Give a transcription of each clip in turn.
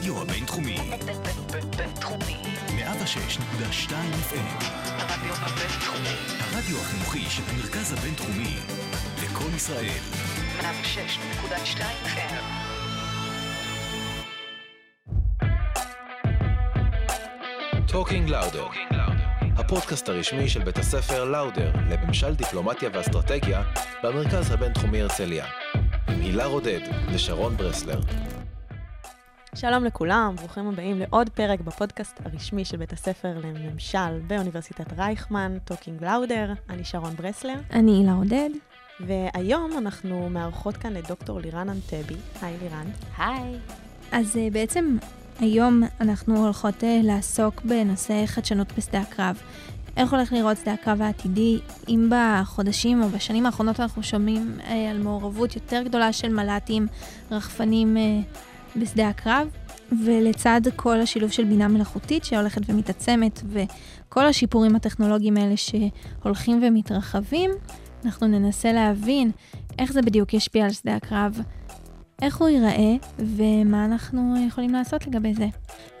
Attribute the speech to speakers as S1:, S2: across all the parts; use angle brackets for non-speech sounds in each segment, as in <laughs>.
S1: הרדיו הבינתחומי.
S2: בינתחומי.
S1: 106.2 FM.
S2: הרדיו הבינתחומי.
S1: הרדיו החינוכי של המרכז הבינתחומי. לקום ישראל.
S2: 106.2 FM.
S3: Talking Lauder, הפודקאסט הרשמי של בית הספר לאודר לממשל דיפלומטיה ואסטרטגיה במרכז הבינתחומי הרצליה. עם הילה עודד ושרון ברסלר.
S4: שלום לכולם, ברוכים הבאים לעוד פרק בפודקאסט הרשמי של בית הספר לממשל באוניברסיטת רייכמן, Talking Lauder. אני שרון ברסלר,
S5: אני הילה עודד.
S4: והיום אנחנו מארחות כאן את דוקטור לירן ענתבי. היי לירן.
S5: היי. אז אה, בעצם היום אנחנו הולכות אה, לעסוק בנושא חדשנות בשדה הקרב. איך הולך לראות שדה הקרב העתידי, אם בחודשים או בשנים האחרונות אנחנו שומעים uh, על מעורבות יותר גדולה של מל"טים, רחפנים uh, בשדה הקרב, ולצד כל השילוב של בינה מלאכותית שהולכת ומתעצמת, וכל השיפורים הטכנולוגיים האלה שהולכים ומתרחבים, אנחנו ננסה להבין איך זה בדיוק ישפיע על שדה הקרב, איך הוא ייראה ומה אנחנו יכולים לעשות לגבי זה.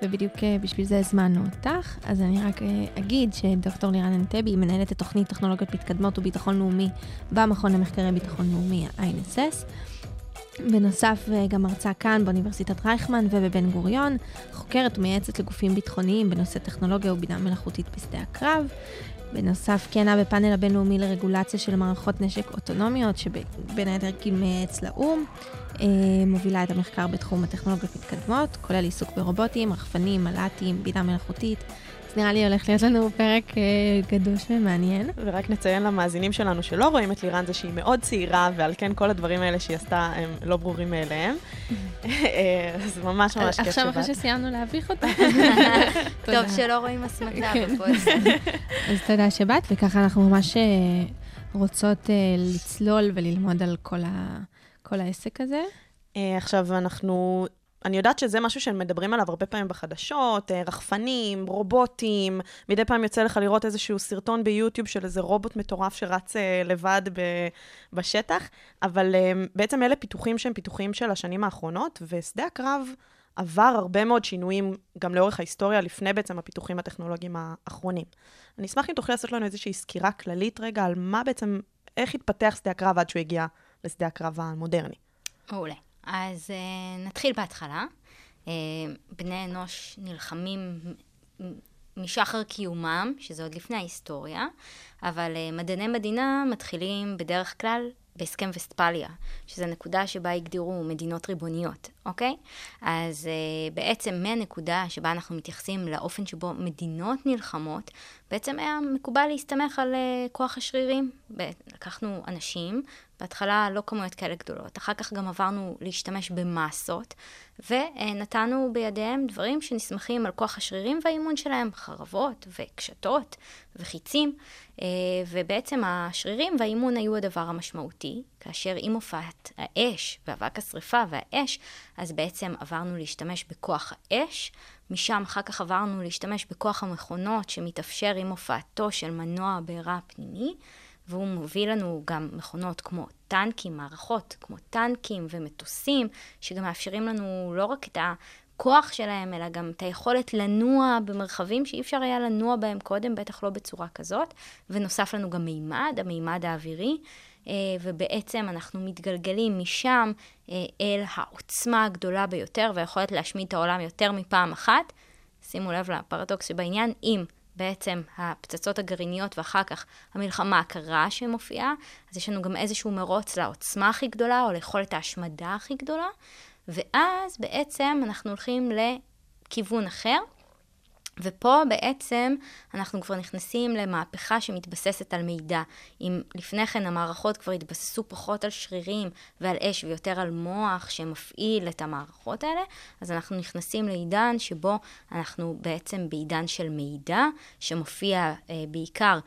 S5: ובדיוק אה, בשביל זה הזמנו אותך, אז אני רק אה, אגיד שדוקטור לירן אנטבי מנהלת את תוכנית טכנולוגיות מתקדמות וביטחון לאומי במכון למחקרי ביטחון לאומי, ה-INSS. בנוסף, אה, גם מרצה כאן באוניברסיטת רייכמן ובבן גוריון, חוקרת ומייעצת לגופים ביטחוניים בנושא טכנולוגיה ובינה מלאכותית בשדה הקרב. בנוסף, כיהנה בפאנל הבינלאומי לרגולציה של מערכות נשק אוטונומיות, שבין היתר כמייעץ לאו"ם, מובילה את המחקר בתחום הטכנולוגיות מתקדמות, כולל עיסוק ברובוטים, רחפנים, מל"טים, בינה מלאכותית. אז נראה לי הולך להיות לנו פרק אה, גדוש ומעניין.
S4: ורק נציין למאזינים שלנו שלא רואים את לירן זה שהיא מאוד צעירה, ועל כן כל הדברים האלה שהיא עשתה הם לא ברורים מאליהם. אה, אז ממש ממש כיף
S5: עכשיו אחרי
S4: שבאת.
S5: שסיימנו להביך אותה. <laughs>
S6: טוב שלא רואים הסמכה
S5: כן.
S6: בפוסט. <laughs>
S5: אז תודה שבאת, וככה אנחנו ממש אה, רוצות אה, לצלול וללמוד על כל ה- כל העסק הזה.
S4: אה, עכשיו, אנחנו... אני יודעת שזה משהו שמדברים עליו הרבה פעמים בחדשות, אה, רחפנים, רובוטים, מדי פעם יוצא לך לראות איזשהו סרטון ביוטיוב של איזה רובוט מטורף שרץ אה, לבד ב, בשטח, אבל בעצם אלה פיתוחים שהם פיתוחים של השנים האחרונות, ושדה הקרב עבר הרבה מאוד שינויים גם לאורך ההיסטוריה, לפני בעצם הפיתוחים הטכנולוגיים האחרונים. אני אשמח אם תוכלי לעשות לנו איזושהי סקירה כללית רגע על מה בעצם, איך התפתח שדה הקרב עד שהוא הגיע לשדה הקרב המודרני.
S6: מעולה. אז uh, נתחיל בהתחלה. Uh, בני אנוש נלחמים משחר קיומם, שזה עוד לפני ההיסטוריה, אבל uh, מדעני מדינה מתחילים בדרך כלל בהסכם וסטפליה, שזו נקודה שבה הגדירו מדינות ריבוניות, אוקיי? אז uh, בעצם מהנקודה שבה אנחנו מתייחסים לאופן שבו מדינות נלחמות, בעצם היה מקובל להסתמך על uh, כוח השרירים. לקחנו אנשים, בהתחלה לא כמויות כאלה גדולות, אחר כך גם עברנו להשתמש במסות, ונתנו בידיהם דברים שנסמכים על כוח השרירים והאימון שלהם, חרבות וקשתות וחיצים, אה, ובעצם השרירים והאימון היו הדבר המשמעותי, כאשר עם הופעת האש ואבק השרפה והאש, אז בעצם עברנו להשתמש בכוח האש, משם אחר כך עברנו להשתמש בכוח המכונות שמתאפשר עם הופעתו של מנוע הבעירה הפנימי, והוא מוביל לנו גם מכונות כמו טנקים, מערכות כמו טנקים ומטוסים, שגם מאפשרים לנו לא רק את הכוח שלהם, אלא גם את היכולת לנוע במרחבים שאי אפשר היה לנוע בהם קודם, בטח לא בצורה כזאת. ונוסף לנו גם מימד, המימד האווירי, אה, ובעצם אנחנו מתגלגלים משם אה, אל העוצמה הגדולה ביותר, והיכולת להשמיד את העולם יותר מפעם אחת. שימו לב לפרדוקס שבעניין, אם בעצם הפצצות הגרעיניות ואחר כך המלחמה הקרה שמופיעה, אז יש לנו גם איזשהו מרוץ לעוצמה הכי גדולה או ליכולת ההשמדה הכי גדולה, ואז בעצם אנחנו הולכים לכיוון אחר. ופה בעצם אנחנו כבר נכנסים למהפכה שמתבססת על מידע. אם לפני כן המערכות כבר התבססו פחות על שרירים ועל אש ויותר על מוח שמפעיל את המערכות האלה, אז אנחנו נכנסים לעידן שבו אנחנו בעצם בעידן של מידע, שמופיע אה, בעיקר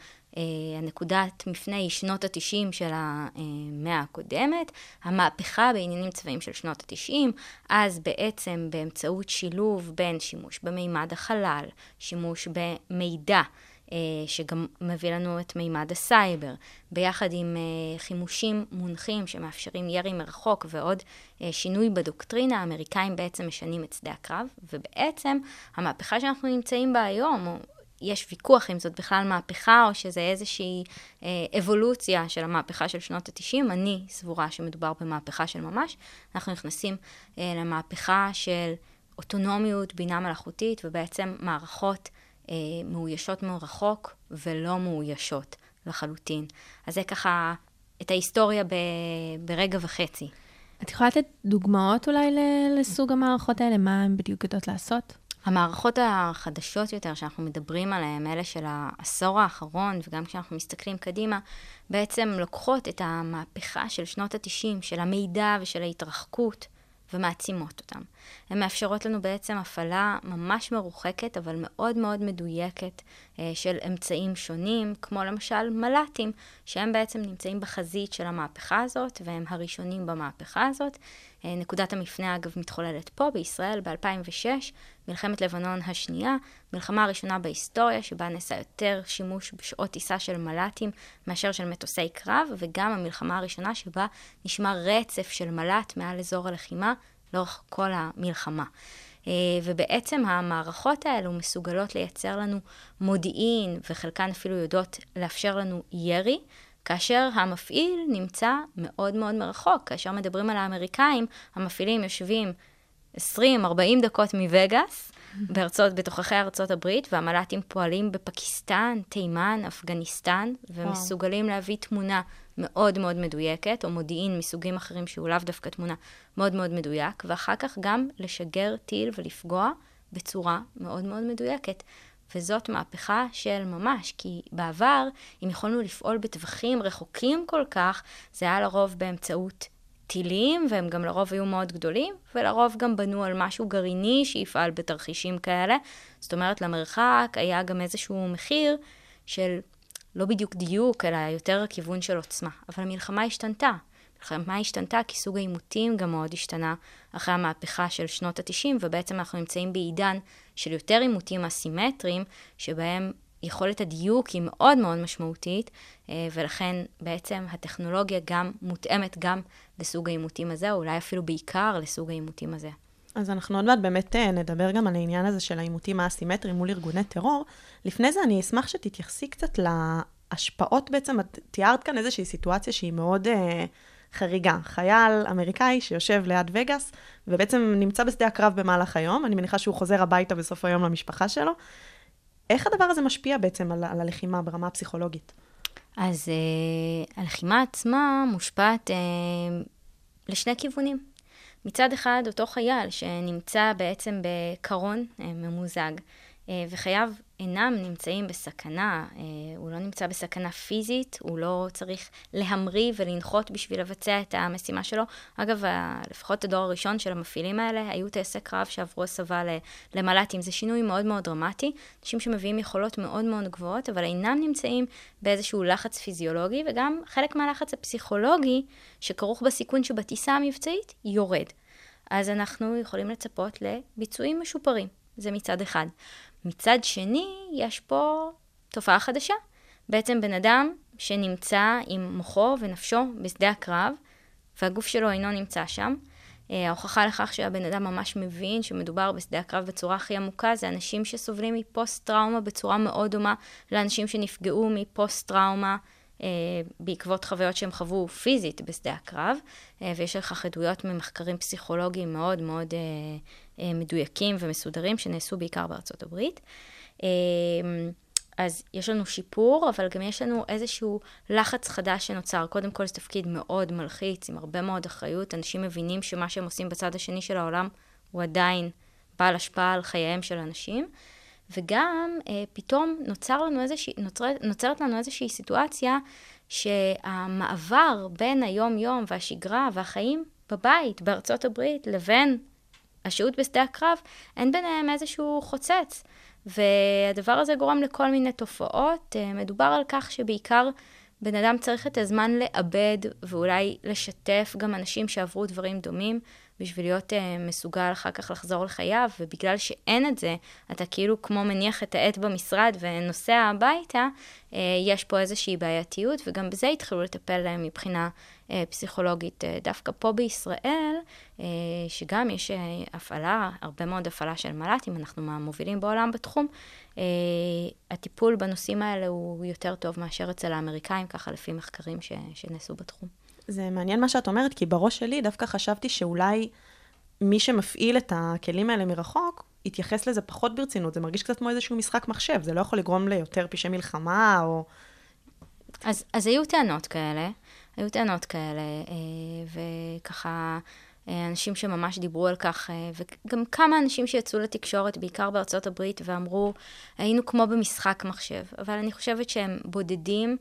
S6: הנקודת מפנה היא שנות ה-90 של המאה הקודמת, המהפכה בעניינים צבאיים של שנות ה-90, אז בעצם באמצעות שילוב בין שימוש במימד החלל, שימוש במידע, אה, אה, שגם מביא לנו את מימד הסייבר, ביחד עם אה, חימושים מונחים שמאפשרים ירי מרחוק ועוד אה, שינוי בדוקטרינה, האמריקאים בעצם משנים את שדה הקרב, ובעצם המהפכה שאנחנו נמצאים בה היום, יש ויכוח אם זאת בכלל מהפכה או שזה איזושהי אה, אבולוציה של המהפכה של שנות ה-90. אני סבורה שמדובר במהפכה של ממש. אנחנו נכנסים אה, למהפכה של אוטונומיות, בינה מלאכותית, ובעצם מערכות אה, מאוישות מרחוק ולא מאוישות לחלוטין. אז זה ככה את ההיסטוריה ב, ברגע וחצי.
S5: את יכולה לתת דוגמאות אולי לסוג המערכות האלה? מה הן בדיוק יודעות לעשות?
S6: המערכות החדשות יותר שאנחנו מדברים עליהן, אלה של העשור האחרון, וגם כשאנחנו מסתכלים קדימה, בעצם לוקחות את המהפכה של שנות ה-90, של המידע ושל ההתרחקות, ומעצימות אותם. הן מאפשרות לנו בעצם הפעלה ממש מרוחקת, אבל מאוד מאוד מדויקת, אה, של אמצעים שונים, כמו למשל מל"טים, שהם בעצם נמצאים בחזית של המהפכה הזאת, והם הראשונים במהפכה הזאת. אה, נקודת המפנה, אגב, מתחוללת פה, בישראל, ב-2006, מלחמת לבנון השנייה, מלחמה הראשונה בהיסטוריה, שבה נעשה יותר שימוש בשעות טיסה של מל"טים מאשר של מטוסי קרב, וגם המלחמה הראשונה שבה נשמע רצף של מל"ט מעל אזור הלחימה לאורך כל המלחמה. אה, ובעצם המערכות האלו מסוגלות לייצר לנו מודיעין, וחלקן אפילו יודעות לאפשר לנו ירי, כאשר המפעיל נמצא מאוד מאוד מרחוק. כאשר מדברים על האמריקאים, המפעילים יושבים 20-40 דקות מווגאס, בארצות, בתוככי ארצות הברית, והמל"טים פועלים בפקיסטן, תימן, אפגניסטן, ומסוגלים להביא תמונה מאוד מאוד מדויקת, או מודיעין מסוגים אחרים שהוא לאו דווקא תמונה מאוד מאוד מדויק, ואחר כך גם לשגר טיל ולפגוע בצורה מאוד מאוד מדויקת. וזאת מהפכה של ממש, כי בעבר, אם יכולנו לפעול בטווחים רחוקים כל כך, זה היה לרוב באמצעות טילים, והם גם לרוב היו מאוד גדולים, ולרוב גם בנו על משהו גרעיני שיפעל בתרחישים כאלה. זאת אומרת, למרחק היה גם איזשהו מחיר של לא בדיוק דיוק, אלא יותר הכיוון של עוצמה. אבל המלחמה השתנתה. המלחמה השתנתה כי סוג העימותים גם מאוד השתנה אחרי המהפכה של שנות ה-90, ובעצם אנחנו נמצאים בעידן של יותר עימותים אסימטריים, שבהם יכולת הדיוק היא מאוד מאוד משמעותית, אה, ולכן בעצם הטכנולוגיה גם מותאמת גם לסוג העימותים הזה, או אולי אפילו בעיקר לסוג העימותים הזה.
S4: אז אנחנו עוד מעט באמת אה, נדבר גם על העניין הזה של העימותים האסימטריים מול ארגוני טרור. לפני זה אני אשמח שתתייחסי קצת להשפעות בעצם, את תיארת כאן איזושהי סיטואציה שהיא מאוד אה, חריגה. חייל אמריקאי שיושב ליד וגאס, ובעצם נמצא בשדה הקרב במהלך היום, אני מניחה שהוא חוזר הביתה בסוף היום למשפחה שלו. איך הדבר הזה משפיע בעצם על, על הלחימה ברמה הפסיכולוגית?
S6: אז אה, הלחימה עצמה מושפעת אה, לשני כיוונים. מצד אחד, אותו חייל שנמצא בעצם בקרון אה, ממוזג, וחייו אינם נמצאים בסכנה, אה, הוא לא נמצא בסכנה פיזית, הוא לא צריך להמריא ולנחות בשביל לבצע את המשימה שלו. אגב, לפחות הדור הראשון של המפעילים האלה היו טייסי קרב שעברו הסבה למל"טים. זה שינוי מאוד מאוד דרמטי. אנשים שמביאים יכולות מאוד מאוד גבוהות, אבל אינם נמצאים באיזשהו לחץ פיזיולוגי, וגם חלק מהלחץ הפסיכולוגי שכרוך בסיכון שבטיסה המבצעית יורד. אז אנחנו יכולים לצפות לביצועים משופרים. זה מצד אחד. מצד שני, יש פה תופעה חדשה. בעצם בן אדם שנמצא עם מוחו ונפשו בשדה הקרב, והגוף שלו אינו נמצא שם. אה, ההוכחה לכך שהבן אדם ממש מבין שמדובר בשדה הקרב בצורה הכי עמוקה, זה אנשים שסובלים מפוסט-טראומה בצורה מאוד דומה לאנשים שנפגעו מפוסט-טראומה אה, בעקבות חוויות שהם חוו פיזית בשדה הקרב, אה, ויש לכך עדויות ממחקרים פסיכולוגיים מאוד מאוד מדויקים ומסודרים שנעשו בעיקר בארצות הברית. אז יש לנו שיפור, אבל גם יש לנו איזשהו לחץ חדש שנוצר. קודם כל זה תפקיד מאוד מלחיץ, עם הרבה מאוד אחריות. אנשים מבינים שמה שהם עושים בצד השני של העולם הוא עדיין בעל השפעה על חייהם של אנשים. וגם אה, פתאום נוצר לנו איזושה, נוצר, נוצרת לנו איזושהי סיטואציה שהמעבר בין היום-יום והשגרה והחיים בבית בארצות הברית לבין השהות בשדה הקרב, אין ביניהם איזשהו חוצץ. והדבר הזה גורם לכל מיני תופעות. אה, מדובר על כך שבעיקר בן אדם צריך את הזמן לאבד ואולי לשתף גם אנשים שעברו דברים דומים. בשביל להיות אה, מסוגל אחר כך לחזור לחייו, ובגלל שאין את זה, אתה כאילו כמו מניח את העט במשרד ונוסע הביתה, אה, יש פה איזושהי בעייתיות, וגם בזה התחילו לטפל מבחינה פסיכולוגית. אה, דווקא פה בישראל, אה, שגם יש אה, הפעלה, הרבה מאוד הפעלה של מל"טים, אנחנו מהמובילים בעולם בתחום, אה, הטיפול בנושאים האלה הוא יותר טוב מאשר אצל האמריקאים, ככה לפי מחקרים ש, שנעשו בתחום.
S4: זה מעניין מה שאת אומרת, כי בראש שלי דווקא חשבתי שאולי מי שמפעיל את הכלים האלה מרחוק, יתייחס לזה פחות ברצינות. זה מרגיש קצת כמו איזשהו משחק מחשב, זה לא יכול לגרום ליותר פשעי מלחמה, או...
S6: אז, אז היו טענות כאלה, היו טענות כאלה, אה, וככה אה, אנשים שממש דיברו על כך, אה, וגם כמה אנשים שיצאו לתקשורת, בעיקר בארצות הברית, ואמרו, היינו כמו במשחק מחשב. אבל אני חושבת שהם בודדים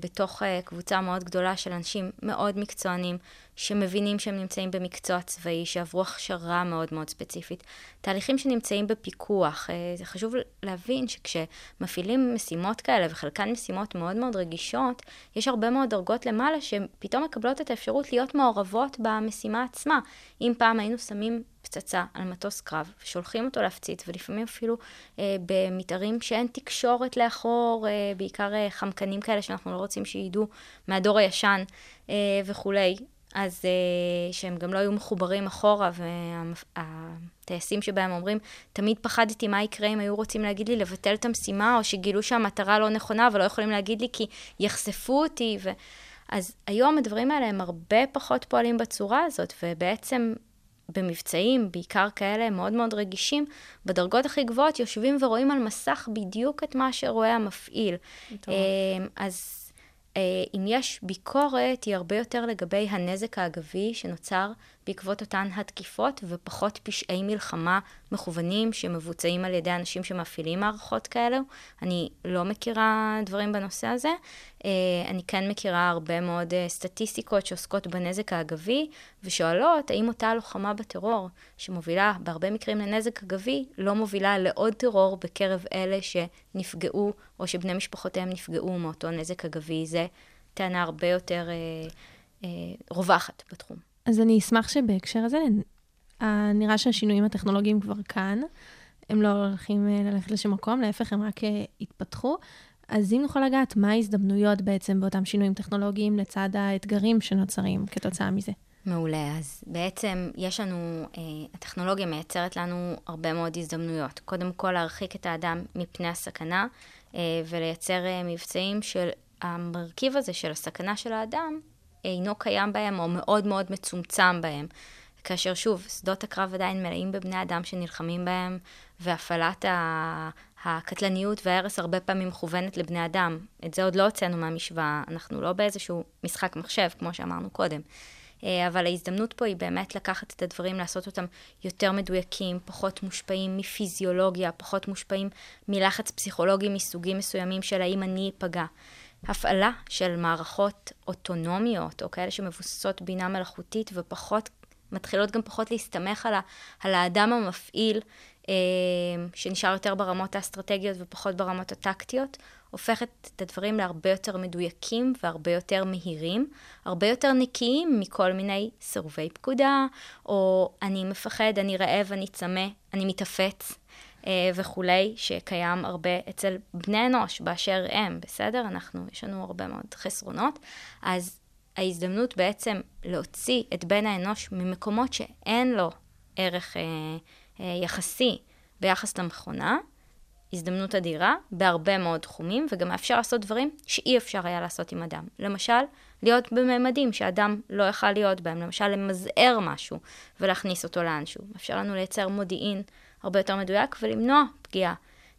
S6: בתוך קבוצה מאוד גדולה של אנשים מאוד מקצוענים, שמבינים שהם נמצאים במקצוע צבאי, שעברו הכשרה מאוד מאוד ספציפית. תהליכים שנמצאים בפיקוח. אה, זה חשוב להבין שכשמפעילים משימות כאלה, וחלקן משימות מאוד מאוד רגישות, יש הרבה מאוד דרגות למעלה שפתאום מקבלות את האפשרות להיות מעורבות במשימה עצמה. אם פעם היינו שמים פצצה על מטוס קרב, ושולחים אותו להפציץ, ולפעמים אפילו אה, במתארים שאין תקשורת לאחור, אה, בעיקר אה, חמקנים כאלה שאנחנו לא רוצים שידעו מהדור הישן אה, וכולי. אז uh, שהם גם לא היו מחוברים אחורה, והטייסים שבהם אומרים, תמיד פחדתי מה יקרה אם היו רוצים להגיד לי לבטל את המשימה, או שגילו שהמטרה לא נכונה ולא יכולים להגיד לי כי יחשפו אותי. ו... אז היום הדברים האלה הם הרבה פחות פועלים בצורה הזאת, ובעצם במבצעים, בעיקר כאלה מאוד מאוד רגישים, בדרגות הכי גבוהות יושבים ורואים על מסך בדיוק את מה שרואה המפעיל.
S4: מטורף.
S6: אז אה, אם יש ביקורת, היא הרבה יותר לגבי הנזק האגבי שנוצר בעקבות אותן התקיפות, ופחות פשעי מלחמה מכוונים שמבוצעים על ידי אנשים שמפעילים מערכות כאלו. אני לא מכירה דברים בנושא הזה. אה, אני כן מכירה הרבה מאוד אה, סטטיסטיקות שעוסקות בנזק האגבי, ושואלות האם אותה לוחמה בטרור, שמובילה בהרבה מקרים לנזק אגבי, לא מובילה לעוד טרור בקרב אלה שנפגעו, או שבני משפחותיהם נפגעו מאותו נזק אגבי. זה טענה הרבה יותר אה, אה, רווחת בתחום.
S5: אז אני אשמח שבהקשר הזה, אה, נראה שהשינויים הטכנולוגיים כבר כאן. הם לא הולכים אה, ללכת לשום מקום, להפך, הם רק אה, התפתחו. אז אם נוכל לגעת, מה ההזדמנויות בעצם באותם שינויים טכנולוגיים לצד האתגרים שנוצרים כתוצאה מזה?
S6: מעולה. אז בעצם יש לנו, אה, הטכנולוגיה מייצרת לנו הרבה מאוד הזדמנויות. קודם כל, להרחיק את האדם מפני הסכנה, אה, ולייצר אה, מבצעים של המרכיב הזה של הסכנה של האדם, אינו קיים בהם או מאוד מאוד מצומצם בהם. כאשר שוב, שדות הקרב עדיין מלאים בבני אדם שנלחמים בהם, והפעלת ה... הקטלניות וההרס הרבה פעמים מכוונת לבני אדם. את זה עוד לא הוצאנו מהמשוואה, אנחנו לא באיזשהו משחק מחשב, כמו שאמרנו קודם. אה, אבל ההזדמנות פה היא באמת לקחת את הדברים, לעשות אותם יותר מדויקים, פחות מושפעים מפיזיולוגיה, פחות מושפעים מלחץ פסיכולוגי מסוגים מסוימים של האם אני אפגע. הפעלה של מערכות אוטונומיות, או כאלה שמבוססות בינה מלאכותית, ופחות, מתחילות גם פחות להסתמך על, ה, על האדם המפעיל, אה, שנשאר יותר ברמות האסטרטגיות ופחות ברמות הטקטיות, הופכת את הדברים להרבה יותר מדויקים והרבה יותר מהירים, הרבה יותר נקיים מכל מיני סירובי פקודה, או אני מפחד, אני רעב, אני צמא, אני מתאפץ. אה, וכולי, שקיים הרבה אצל בני אנוש באשר הם, בסדר? אנחנו, יש לנו הרבה מאוד חסרונות. אז ההזדמנות בעצם להוציא את בן האנוש ממקומות שאין לו ערך אה, אה, יחסי ביחס למכונה, הזדמנות אדירה בהרבה מאוד תחומים, וגם מאפשר לעשות דברים שאי אפשר היה לעשות עם אדם. למשל, להיות בממדים שאדם לא יכל להיות בהם, למשל למזער משהו ולהכניס אותו לאנשהו. מאפשר לנו לייצר מודיעין הרבה יותר מדויק ולמנוע פגיעה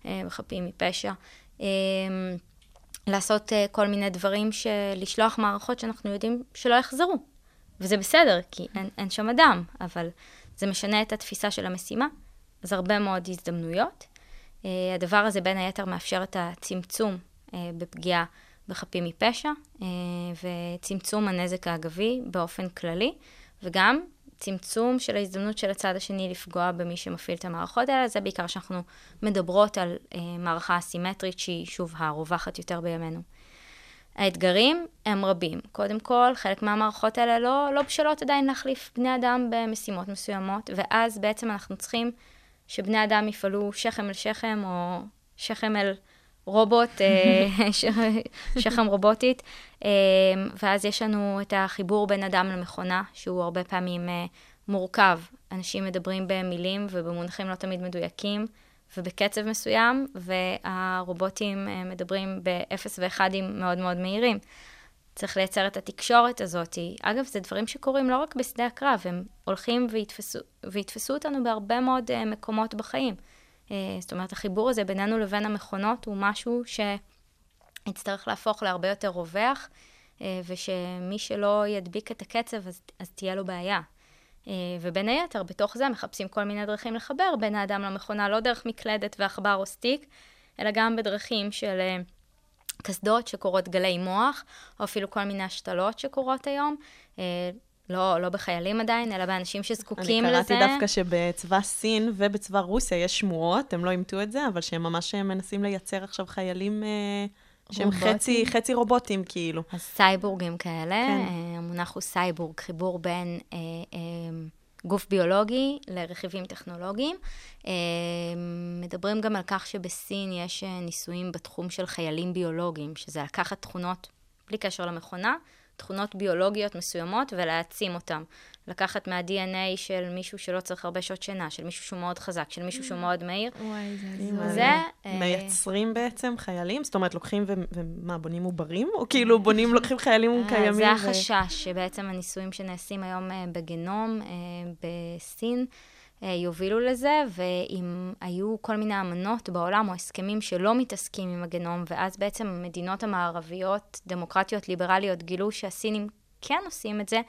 S6: אה, בחפים מפשע. אה, לעשות אה, כל מיני דברים, של לשלוח מערכות שאנחנו יודעים שלא יחזרו. וזה בסדר, כי אין, אין שם אדם, אבל זה משנה את התפיסה של המשימה, אז הרבה מאוד הזדמנויות. הדבר הזה בין היתר מאפשר את הצמצום בפגיעה בחפים מפשע, וצמצום הנזק האגבי באופן כללי, וגם צמצום של ההזדמנות של הצד השני לפגוע במי שמפעיל את המערכות האלה, זה בעיקר שאנחנו מדברות על uh, מערכה אסימטרית שהיא שוב הרווחת יותר בימינו. האתגרים הם רבים. קודם כל, חלק מהמערכות האלה לא, לא בשלות עדיין להחליף בני אדם במשימות מסוימות, ואז בעצם אנחנו צריכים שבני אדם יפעלו שכם אל שכם, או שכם אל רובוט, אה, <laughs> ש- שכם רובוטית, אה, ואז יש לנו את החיבור בין אדם למכונה, שהוא הרבה פעמים אה, מורכב. אנשים מדברים במילים ובמונחים לא תמיד מדויקים. ובקצב מסוים, והרובוטים מדברים באפס ואחדים מאוד מאוד מהירים. צריך לייצר את התקשורת הזאת. אגב, זה דברים שקורים לא רק בשדה הקרב, הם הולכים ויתפסו, ויתפסו אותנו בהרבה מאוד מקומות בחיים. Uh, זאת אומרת, החיבור הזה בינינו לבין המכונות הוא משהו שיצטרך להפוך להרבה יותר רווח, uh, ושמי שלא ידביק את הקצב, אז, אז תהיה לו בעיה. Uh, ובין היתר, בתוך זה מחפשים כל מיני דרכים לחבר בין האדם למכונה, לא דרך מקלדת ועכבר או סטיק, אלא גם בדרכים של... קסדות שקורות גלי מוח, או אפילו כל מיני השתלות שקורות היום. אה, לא, לא בחיילים עדיין, אלא באנשים שזקוקים
S4: אני
S6: לזה.
S4: קראתי דווקא שבצבא סין ובצבא רוסיה יש שמועות, הם לא אימתו את זה, אבל שהם ממש מנסים לייצר עכשיו חיילים אה, שהם? חצי, חצי רובוטים, כאילו.
S6: אז סייבורגים כאלה,
S4: כן.
S6: אה, המונח הוא סייבורג, חיבור בין אה, אה, גוף ביולוגי לרכיבים טכנולוגיים. אה, מדברים גם על כך שבסין יש אה, ניסויים בתחום של חיילים ביולוגיים, שזה לקחת תכונות, בלי קשר למכונה, תכונות ביולוגיות מסוימות ולהעצים אותן. לקחת מה-DNA של מישהו שלא צריך הרבה שעות שינה, של מישהו שהוא מאוד חזק, של מישהו שהוא מאוד מהיר.
S5: וואי, זה הזוי.
S6: זה... אה,
S4: מייצרים בעצם חיילים? זאת אומרת, לוקחים ומה, בונים עוברים? או כאילו בונים, לוקחים חיילים
S6: אה,
S4: קיימים?
S6: זה החשש, שבעצם הניסויים שנעשים היום אה, בגנום אה, בסין אה, יובילו לזה, ואם היו כל מיני אמנות בעולם או הסכמים שלא מתעסקים עם הגנום, ואז בעצם המדינות המערביות, דמוקרטיות, ליברליות, גילו שהסינים כן עושים את זה,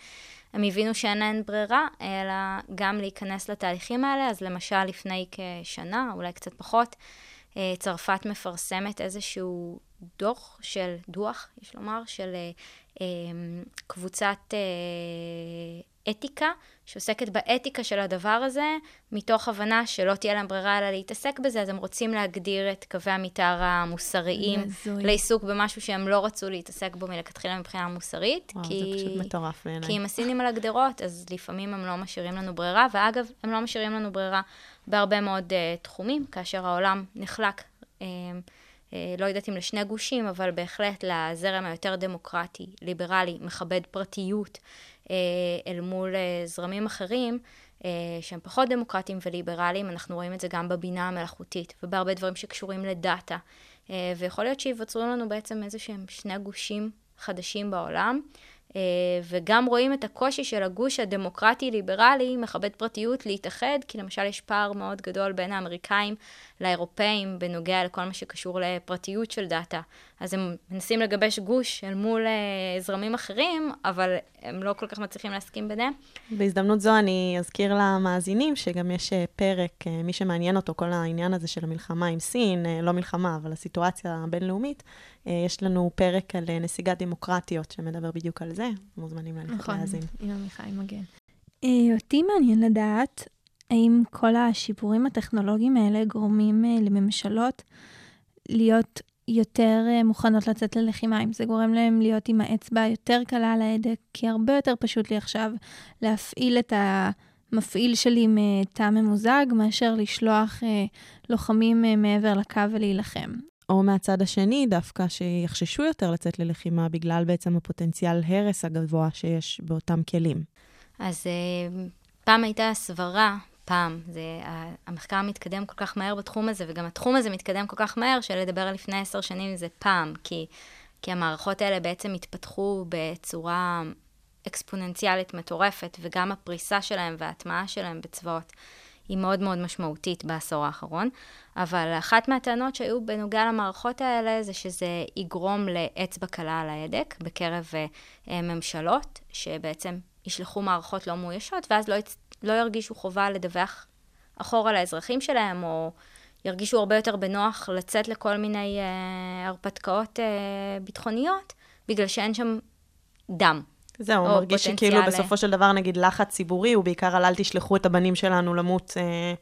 S6: הם הבינו שאין להן ברירה, אלא גם להיכנס לתהליכים האלה. אז למשל, לפני כשנה, אולי קצת פחות, אה, צרפת מפרסמת איזשהו דוח של, דוח, יש לומר, של אה, אה, קבוצת אה, אתיקה, שעוסקת באתיקה של הדבר הזה, מתוך הבנה שלא תהיה להם ברירה אלא להתעסק בזה, אז הם רוצים להגדיר את קווי המתאר המוסריים. לעיסוק במשהו שהם לא רצו להתעסק בו מלכתחילה מבחינה מוסרית.
S4: וואו,
S6: כי...
S4: זה פשוט מטורף בעיניי.
S6: כי אם הסינים על הגדרות, אז לפעמים הם לא משאירים לנו ברירה, ואגב, הם לא משאירים לנו ברירה בהרבה מאוד uh, תחומים, כאשר העולם נחלק, uh, לא יודעת אם לשני גושים, אבל בהחלט לזרם היותר דמוקרטי, ליברלי, מכבד פרטיות, אל מול uh, זרמים אחרים. uh, שהם פחות דמוקרטיים וליברליים, אנחנו רואים את זה גם בבינה המלאכותית ובהרבה דברים שקשורים לדאטה. ויכול להיות שייווצרו לנו בעצם איזה שהם שני גושים חדשים בעולם, אה, וגם רואים את הקושי של הגוש הדמוקרטי-ליברלי, מכבד פרטיות, להתאחד, כי למשל יש פער מאוד גדול בין האמריקאים לאירופאים בנוגע לכל מה שקשור לפרטיות של דאטה. אז הם מנסים לגבש גוש אל מול אה, זרמים אחרים, אבל הם לא כל כך מצליחים להסכים ביניהם.
S4: בהזדמנות זו אני אזכיר למאזינים שגם יש אה, פרק, אה, מי שמעניין אותו, כל העניין הזה של המלחמה עם סין, אה, לא מלחמה, אבל הסיטואציה הבינלאומית, אה, יש לנו פרק על אה, נסיגת דמוקרטיות שמדבר בדיוק על זה, מוזמנים ללכת
S5: נכון,
S4: להאזין.
S5: עם עמיחי מגן. אה, אותי מעניין לדעת האם כל השיפורים הטכנולוגיים האלה גורמים אה, לממשלות להיות יותר אה, מוכנות לצאת ללחימה, אם זה גורם להם להיות עם האצבע יותר קלה על ההדק, כי הרבה יותר פשוט לי עכשיו להפעיל את המפעיל שלי מתא ממוזג, מאשר לשלוח אה, לוחמים אה, מעבר לקו ולהילחם.
S4: או מהצד השני, דווקא שיחששו יותר לצאת ללחימה בגלל בעצם הפוטנציאל הרס הגבוה שיש באותם כלים.
S6: אז אה, פעם הייתה סברה, פעם, זה, המחקר מתקדם כל כך מהר בתחום הזה, וגם התחום הזה מתקדם כל כך מהר, שלדבר על לפני עשר שנים זה פעם, כי, כי המערכות האלה בעצם התפתחו בצורה אקספוננציאלית מטורפת, וגם הפריסה שלהם וההטמעה שלהם בצבאות היא מאוד מאוד משמעותית בעשור האחרון. אבל אחת מהטענות שהיו בנוגע למערכות האלה זה שזה יגרום לאצבע קלה על ההדק בקרב אה, ממשלות, שבעצם ישלחו מערכות לא מאוישות, ואז לא, יצ... לא ירגישו חובה לדווח אחורה לאזרחים שלהם, או ירגישו הרבה יותר בנוח לצאת לכל מיני אה, הרפתקאות אה, ביטחוניות, בגלל שאין שם דם.
S4: זהו, הוא מרגיש שכאילו. בסופו של דבר, נגיד, לחץ ציבורי הוא בעיקר על אל תשלחו את הבנים שלנו למות. אה,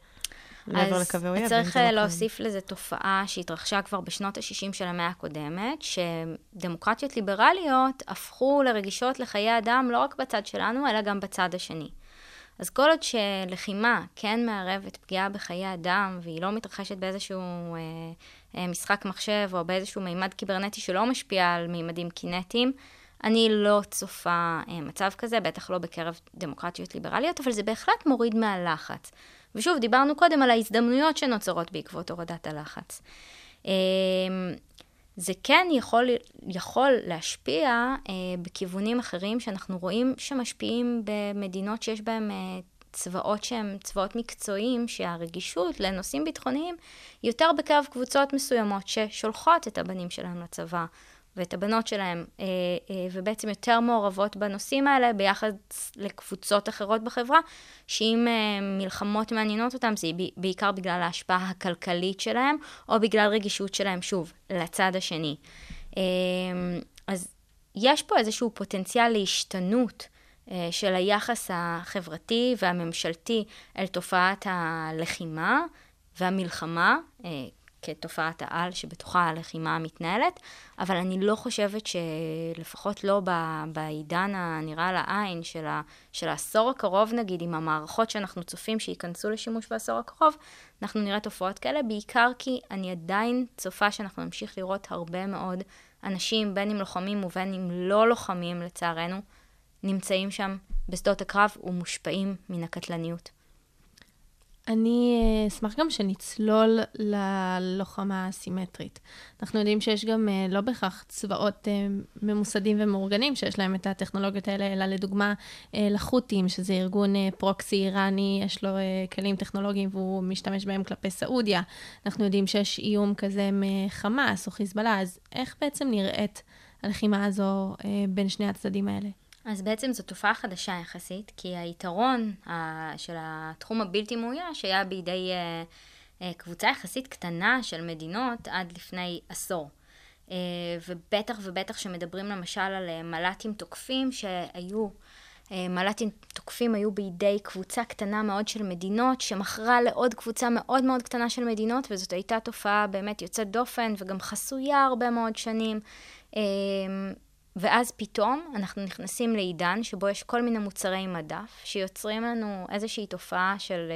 S4: לעבר לקווי אויב.
S6: אז צריך
S4: לא
S6: אה. להוסיף לזה תופעה שהתרחשה כבר בשנות ה-60 של המאה הקודמת, שדמוקרטיות ליברליות הפכו לרגישות לחיי אדם לא רק בצד שלנו, אלא גם בצד השני. אז כל עוד שלחימה כן מערבת פגיעה בחיי אדם, והיא לא מתרחשת באיזשהו אה, אה, משחק מחשב או באיזשהו מימד קיברנטי שלא משפיע על מימדים קינטיים, אני לא צופה אה, מצב כזה, בטח לא בקרב דמוקרטיות ליברליות, אבל זה בהחלט מוריד מהלחץ. ושוב, דיברנו קודם על ההזדמנויות שנוצרות בעקבות הורדת הלחץ. אה, זה כן יכול, יכול להשפיע אה, בכיוונים אחרים שאנחנו רואים שמשפיעים במדינות שיש בהן אה, צבאות שהן צבאות מקצועיים, שהרגישות לנושאים ביטחוניים יותר בקרב קבוצות מסוימות ששולחות את הבנים שלהם לצבא ואת הבנות שלהם, אה, אה, ובעצם יותר מעורבות בנושאים האלה ביחס לקבוצות אחרות בחברה, שאם אה, מלחמות מעניינות אותם, זה בעיקר בגלל ההשפעה הכלכלית שלהם, או בגלל רגישות שלהם, שוב, לצד השני. אז יש פה איזשהו פוטנציאל להשתנות של היחס החברתי והממשלתי אל תופעת הלחימה והמלחמה, כתופעת העל שבתוכה הלחימה מתנהלת, אבל אני לא חושבת שלפחות לא בעידן הנראה לעין של, ה- של העשור הקרוב, נגיד, עם המערכות שאנחנו צופים שייכנסו לשימוש בעשור הקרוב, אנחנו נראה תופעות כאלה, בעיקר כי אני עדיין צופה שאנחנו נמשיך לראות הרבה מאוד אנשים, בין אם לוחמים ובין אם לא לוחמים, לצערנו, נמצאים שם בשדות הקרב ומושפעים מן הקטלניות.
S5: אני אה, אשמח גם שנצלול ללוחמה הסימטרית. אנחנו יודעים שיש גם אה, לא בהכרח צבאות אה, ממוסדים ומאורגנים שיש להם את הטכנולוגיות האלה, אלא לדוגמה לחות'ים, שזה ארגון פרוקסי איראני, יש לו כלים טכנולוגיים והוא משתמש בהם כלפי סעודיה. אנחנו יודעים שיש איום כזה מחמאס או חיזבאללה, אז איך בעצם נראית הלחימה הזו בין שני הצדדים האלה?
S6: אז בעצם זו תופעה חדשה יחסית, כי היתרון ה- של התחום הבלתי מאויש היה בידי uh, uh, קבוצה יחסית קטנה של מדינות עד לפני עשור. ובטח ובטח שמדברים למשל על מל"טים תוקפים שהיו, מל"טים תוקפים היו בידי קבוצה קטנה מאוד של מדינות, שמכרה לעוד קבוצה מאוד מאוד קטנה של מדינות, וזאת הייתה תופעה באמת יוצאת דופן וגם חסויה הרבה מאוד שנים. ואז פתאום אנחנו נכנסים לעידן שבו יש כל מיני מוצרי מדף שיוצרים לנו איזושהי תופעה של,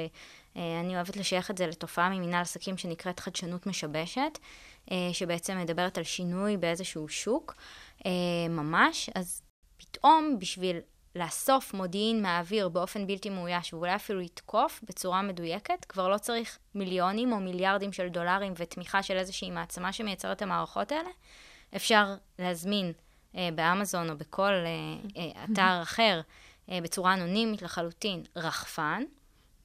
S6: אה, אני אוהבת לשייך את זה לתופעה ממנהל עסקים שנקראת חדשנות משבשת, אה, שבעצם מדברת על שינוי באיזשהו שוק אה, ממש, אז פתאום בשביל לאסוף מודיעין מהאוויר באופן בלתי מאויש ואולי אפילו לתקוף בצורה מדויקת, כבר לא צריך מיליונים או מיליארדים של דולרים ותמיכה של איזושהי מעצמה שמייצרת את המערכות האלה. אפשר להזמין אה, באמזון או בכל אה, אה, אתר <laughs> אחר, בצורה אנונימית לחלוטין, רחפן,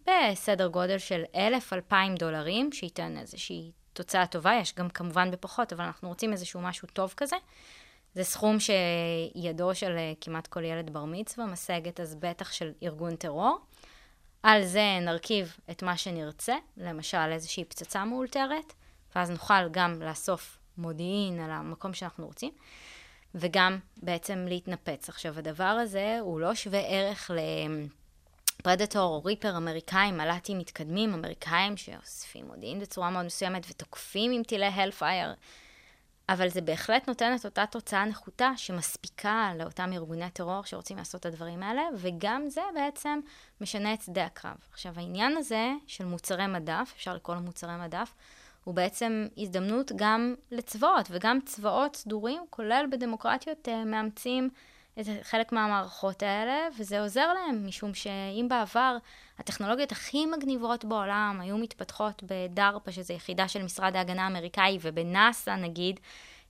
S6: בסדר גודל של 1,000-2,000 דולרים, שייתן איזושהי תוצאה טובה, יש גם כמובן בפחות, אבל אנחנו רוצים איזשהו משהו טוב כזה. זה סכום שידו של כמעט כל ילד בר מצווה משגת, אז בטח של ארגון טרור. על זה נרכיב את מה שנרצה, למשל איזושהי פצצה מאולתרת, ואז נוכל גם לאסוף מודיעין על המקום שאנחנו רוצים. וגם בעצם להתנפץ. עכשיו, הדבר הזה הוא לא שווה ערך לפרדטור או ריפר אמריקאים, מל"טים מתקדמים, אמריקאים שאוספים מודיעין בצורה מאוד מסוימת ותוקפים עם טילי הלפייר, אבל זה בהחלט נותן את אותה תוצאה נחותה שמספיקה לאותם ארגוני טרור שרוצים לעשות את הדברים האלה, וגם זה בעצם משנה את שדה הקרב. עכשיו, העניין הזה של מוצרי מדף, אפשר לקרוא לו מוצרי מדף, הוא בעצם הזדמנות גם לצבאות, וגם צבאות סדורים, כולל בדמוקרטיות, אה, מאמצים את חלק מהמערכות האלה, וזה עוזר להם, משום שאם בעבר הטכנולוגיות הכי מגניבות בעולם היו מתפתחות בדארפה, שזו יחידה של משרד ההגנה האמריקאי, ובנאסא נגיד,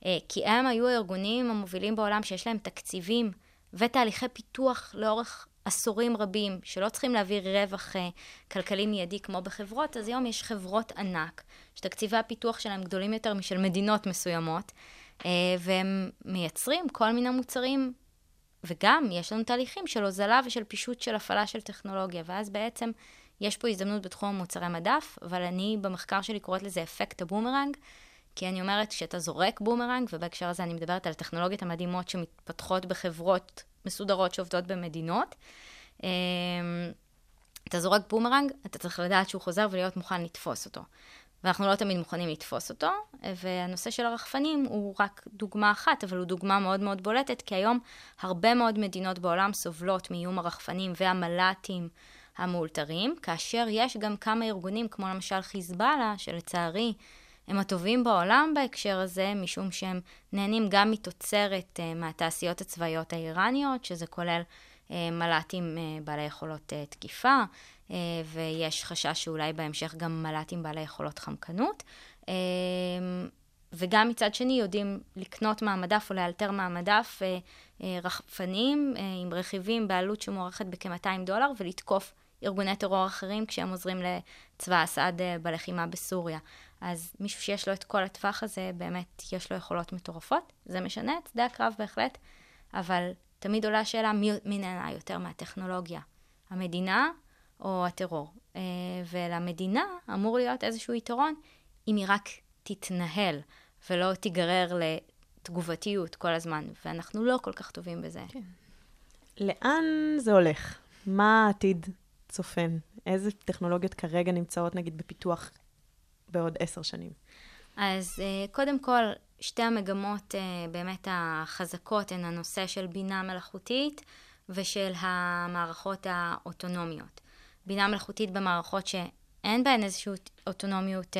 S6: אה, כי הם היו הארגונים המובילים בעולם שיש להם תקציבים ותהליכי פיתוח לאורך עשורים רבים, שלא צריכים להביא רווח uh, כלכלי מיידי כמו בחברות, אז היום יש חברות ענק, שתקציבי הפיתוח שלהם גדולים יותר משל מדינות מסוימות, uh, והם מייצרים כל מיני מוצרים, וגם יש לנו תהליכים של הוזלה ושל פישוט של הפעלה של טכנולוגיה, ואז בעצם יש פה הזדמנות בתחום המוצרי מדף, אבל אני במחקר שלי קוראת לזה אפקט הבומרנג, כי אני אומרת, כשאתה זורק בומרנג, ובהקשר הזה אני מדברת על הטכנולוגיות המדהימות שמתפתחות בחברות מסודרות שעובדות במדינות. אמ, אתה זורק בומרנג, אתה צריך לדעת שהוא חוזר ולהיות מוכן לתפוס אותו. ואנחנו לא תמיד מוכנים לתפוס אותו, והנושא של הרחפנים הוא רק דוגמה אחת, אבל הוא דוגמה מאוד מאוד בולטת, כי היום הרבה מאוד מדינות בעולם סובלות מאיום הרחפנים והמל"טים המאולתרים, כאשר יש גם כמה ארגונים, כמו למשל חיזבאללה, שלצערי הם הטובים בעולם בהקשר הזה, משום שהם נהנים גם מתוצרת uh, מהתעשיות הצבאיות האיראניות, שזה כולל uh, מל"טים uh, בעלי יכולות תקיפה, ויש חשש שאולי בהמשך גם מל"טים בעלי יכולות חמקנות. וגם מצד שני יודעים לקנות מהמדף או לאלתר מהמדף רחפנים עם רכיבים בעלות שמוערכת בכ-200 דולר ולתקוף ארגוני טרור אחרים כשהם עוזרים לצבא אסד בלחימה בסוריה. אז מישהו שיש לו את כל הטווח הזה, באמת יש לו יכולות מטורפות. זה משנה את שדה הקרב בהחלט, אבל תמיד עולה השאלה מי, מי נהנה יותר מהטכנולוגיה, המדינה או הטרור. אה, ולמדינה אמור להיות איזשהו יתרון אם היא רק תתנהל ולא תיגרר לתגובתיות כל הזמן, ואנחנו לא כל כך טובים בזה. כן.
S4: לאן זה הולך? מה העתיד צופן? איזה טכנולוגיות כרגע נמצאות נגיד בפיתוח בעוד עשר שנים?
S6: אז uh, קודם כל, שתי המגמות uh, באמת החזקות הן הנושא של בינה מלאכותית ושל המערכות האוטונומיות. בינה מלאכותית במערכות שאין בהן איזושהי אוטונומיות uh,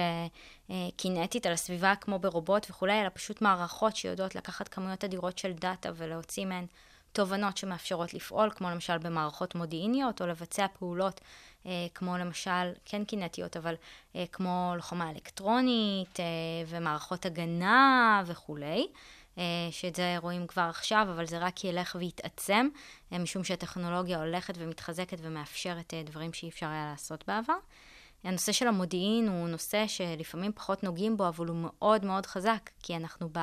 S6: uh, קינטית על הסביבה כמו ברובוט וכולי, אלא פשוט מערכות שיודעות לקחת כמויות אדירות של דאטה ולהוציא מהן תובנות שמאפשרות לפעול, כמו למשל במערכות מודיעיניות, או לבצע פעולות אה, כמו למשל, כן קינטיות, אבל אה, כמו לוחמה אלקטרונית אה, ומערכות הגנה וכולי. אה, שאת זה רואים כבר עכשיו, אבל זה רק ילך ויתעצם, אה, משום שהטכנולוגיה הולכת ומתחזקת ומאפשרת אה, דברים שאי אפשר היה לעשות בעבר. הנושא של המודיעין הוא נושא שלפעמים פחות נוגעים בו, אבל הוא מאוד מאוד חזק, כי אנחנו ב...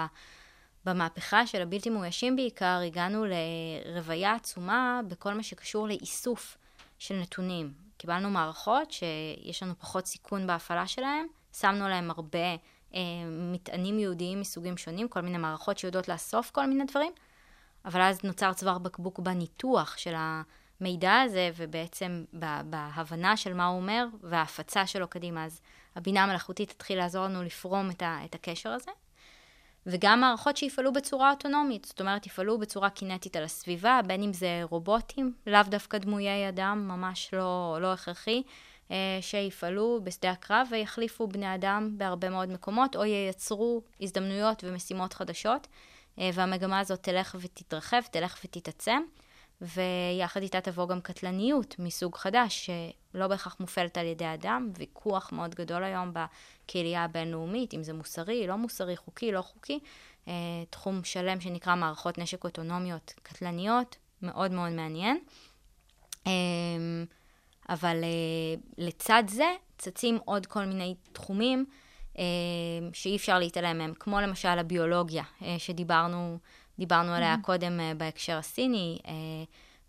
S6: במהפכה של הבלתי מאוישים בעיקר, הגענו לרוויה עצומה בכל מה שקשור לאיסוף של נתונים. קיבלנו מערכות שיש לנו פחות סיכון בהפעלה שלהן, שמנו להן הרבה אה, מטענים יהודיים מסוגים שונים, כל מיני מערכות שיודעות לאסוף כל מיני דברים, אבל אז נוצר צוואר בקבוק בניתוח של המידע הזה, ובעצם בהבנה של מה הוא אומר, וההפצה שלו קדימה. אז הבינה המלאכותית תתחיל לעזור לנו לפרום את, ה, את הקשר הזה. וגם מערכות שיפעלו בצורה אוטונומית, זאת אומרת, יפעלו בצורה קינטית על הסביבה, בין אם זה רובוטים, לאו דווקא דמויי אדם, ממש לא, לא הכרחי, אה, שיפעלו בשדה הקרב ויחליפו בני אדם בהרבה מאוד מקומות, או ייצרו הזדמנויות ומשימות חדשות, אה, והמגמה הזאת תלך ותתרחב, תלך ותתעצם. ויחד איתה תבוא גם קטלניות מסוג חדש, שלא בהכרח מופעלת על ידי אדם, ויכוח מאוד גדול היום בקהילייה הבינלאומית, אם זה מוסרי, לא מוסרי, חוקי, לא חוקי, אה, תחום שלם שנקרא מערכות נשק אוטונומיות קטלניות, מאוד מאוד מעניין. אה, אבל אה, לצד זה צצים עוד כל מיני תחומים שאי אפשר להתעלם מהם, כמו למשל הביולוגיה, שדיברנו דיברנו עליה mm-hmm. קודם בהקשר הסיני,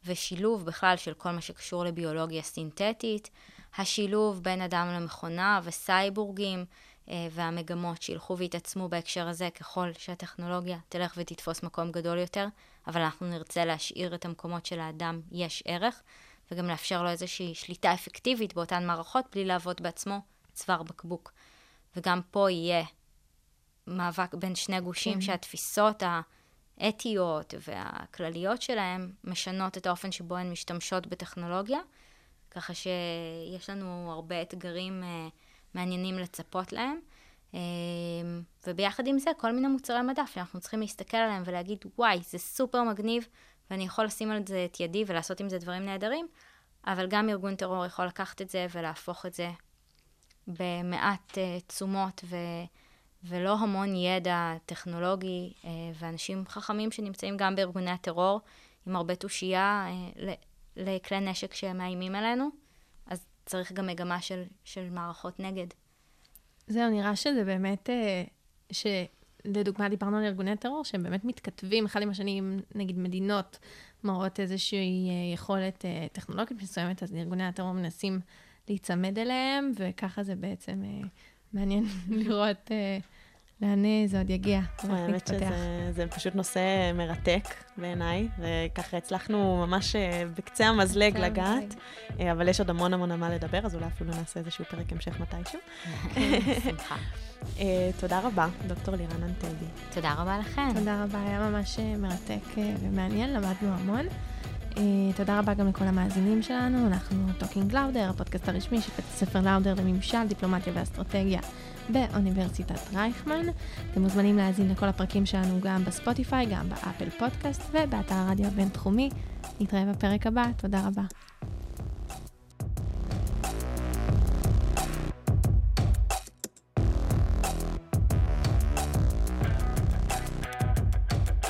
S6: ושילוב בכלל של כל מה שקשור לביולוגיה סינתטית, השילוב בין אדם למכונה וסייבורגים, uh, והמגמות שילכו ויתעצמו בהקשר הזה ככל שהטכנולוגיה תלך ותתפוס מקום גדול יותר, אבל אנחנו נרצה להשאיר את המקומות שלאדם יש ערך, וגם לאפשר לו איזושהי שליטה אפקטיבית באותן מערכות בלי לעבוד בעצמו צוואר בקבוק. וגם פה יהיה מאבק בין שני גושים כן. שהתפיסות ה... האתיות והכלליות שלהם משנות את האופן שבו הן משתמשות בטכנולוגיה, ככה שיש לנו הרבה אתגרים uh, מעניינים לצפות להם. Uh, וביחד עם זה, כל מיני מוצרי מדף שאנחנו צריכים להסתכל עליהם ולהגיד, וואי, זה סופר מגניב, ואני יכול לשים על זה את ידי ולעשות עם זה דברים נהדרים, אבל גם ארגון טרור יכול לקחת את זה ולהפוך את זה במעט uh, תשומות ו... ולא המון ידע טכנולוגי אה, ואנשים חכמים שנמצאים גם בארגוני הטרור, עם הרבה תושייה אה, לכלי נשק שמאיימים עלינו, אז צריך גם מגמה של, של מערכות נגד.
S5: זהו, נראה שזה באמת, אה, שלדוגמה דיברנו על ארגוני טרור, שהם באמת מתכתבים אחד עם השני, עם נגיד מדינות מראות איזושהי יכולת טכנולוגית מסוימת, אז ארגוני הטרור מנסים להיצמד אליהם, וככה זה בעצם מעניין <laughs> לראות לאן זה עוד יגיע, איך
S4: האמת
S5: נתפתח.
S4: שזה זה פשוט נושא מרתק בעיניי, וככה הצלחנו ממש אה, בקצה המזלג לגעת. אה, אבל יש עוד המון המון על מה לדבר, אז אולי אפילו נעשה איזשהו פרק המשך מתישהו. <laughs>
S6: בשמחה.
S4: אה, תודה רבה, דוקטור לירן אנטלבי.
S6: תודה רבה לכם.
S5: תודה רבה, היה ממש מרתק ומעניין, למדנו המון. תודה רבה גם לכל המאזינים שלנו, אנחנו Talking Lauder, הפודקאסט הרשמי של בית הספר לאודר לממשל, דיפלומטיה ואסטרטגיה באוניברסיטת רייכמן. אתם מוזמנים להאזין לכל הפרקים שלנו גם ב Spotify, גם ב Apple Podcast ובאתר הרדיו הבינתחומי. נתראה בפרק הבא, תודה רבה.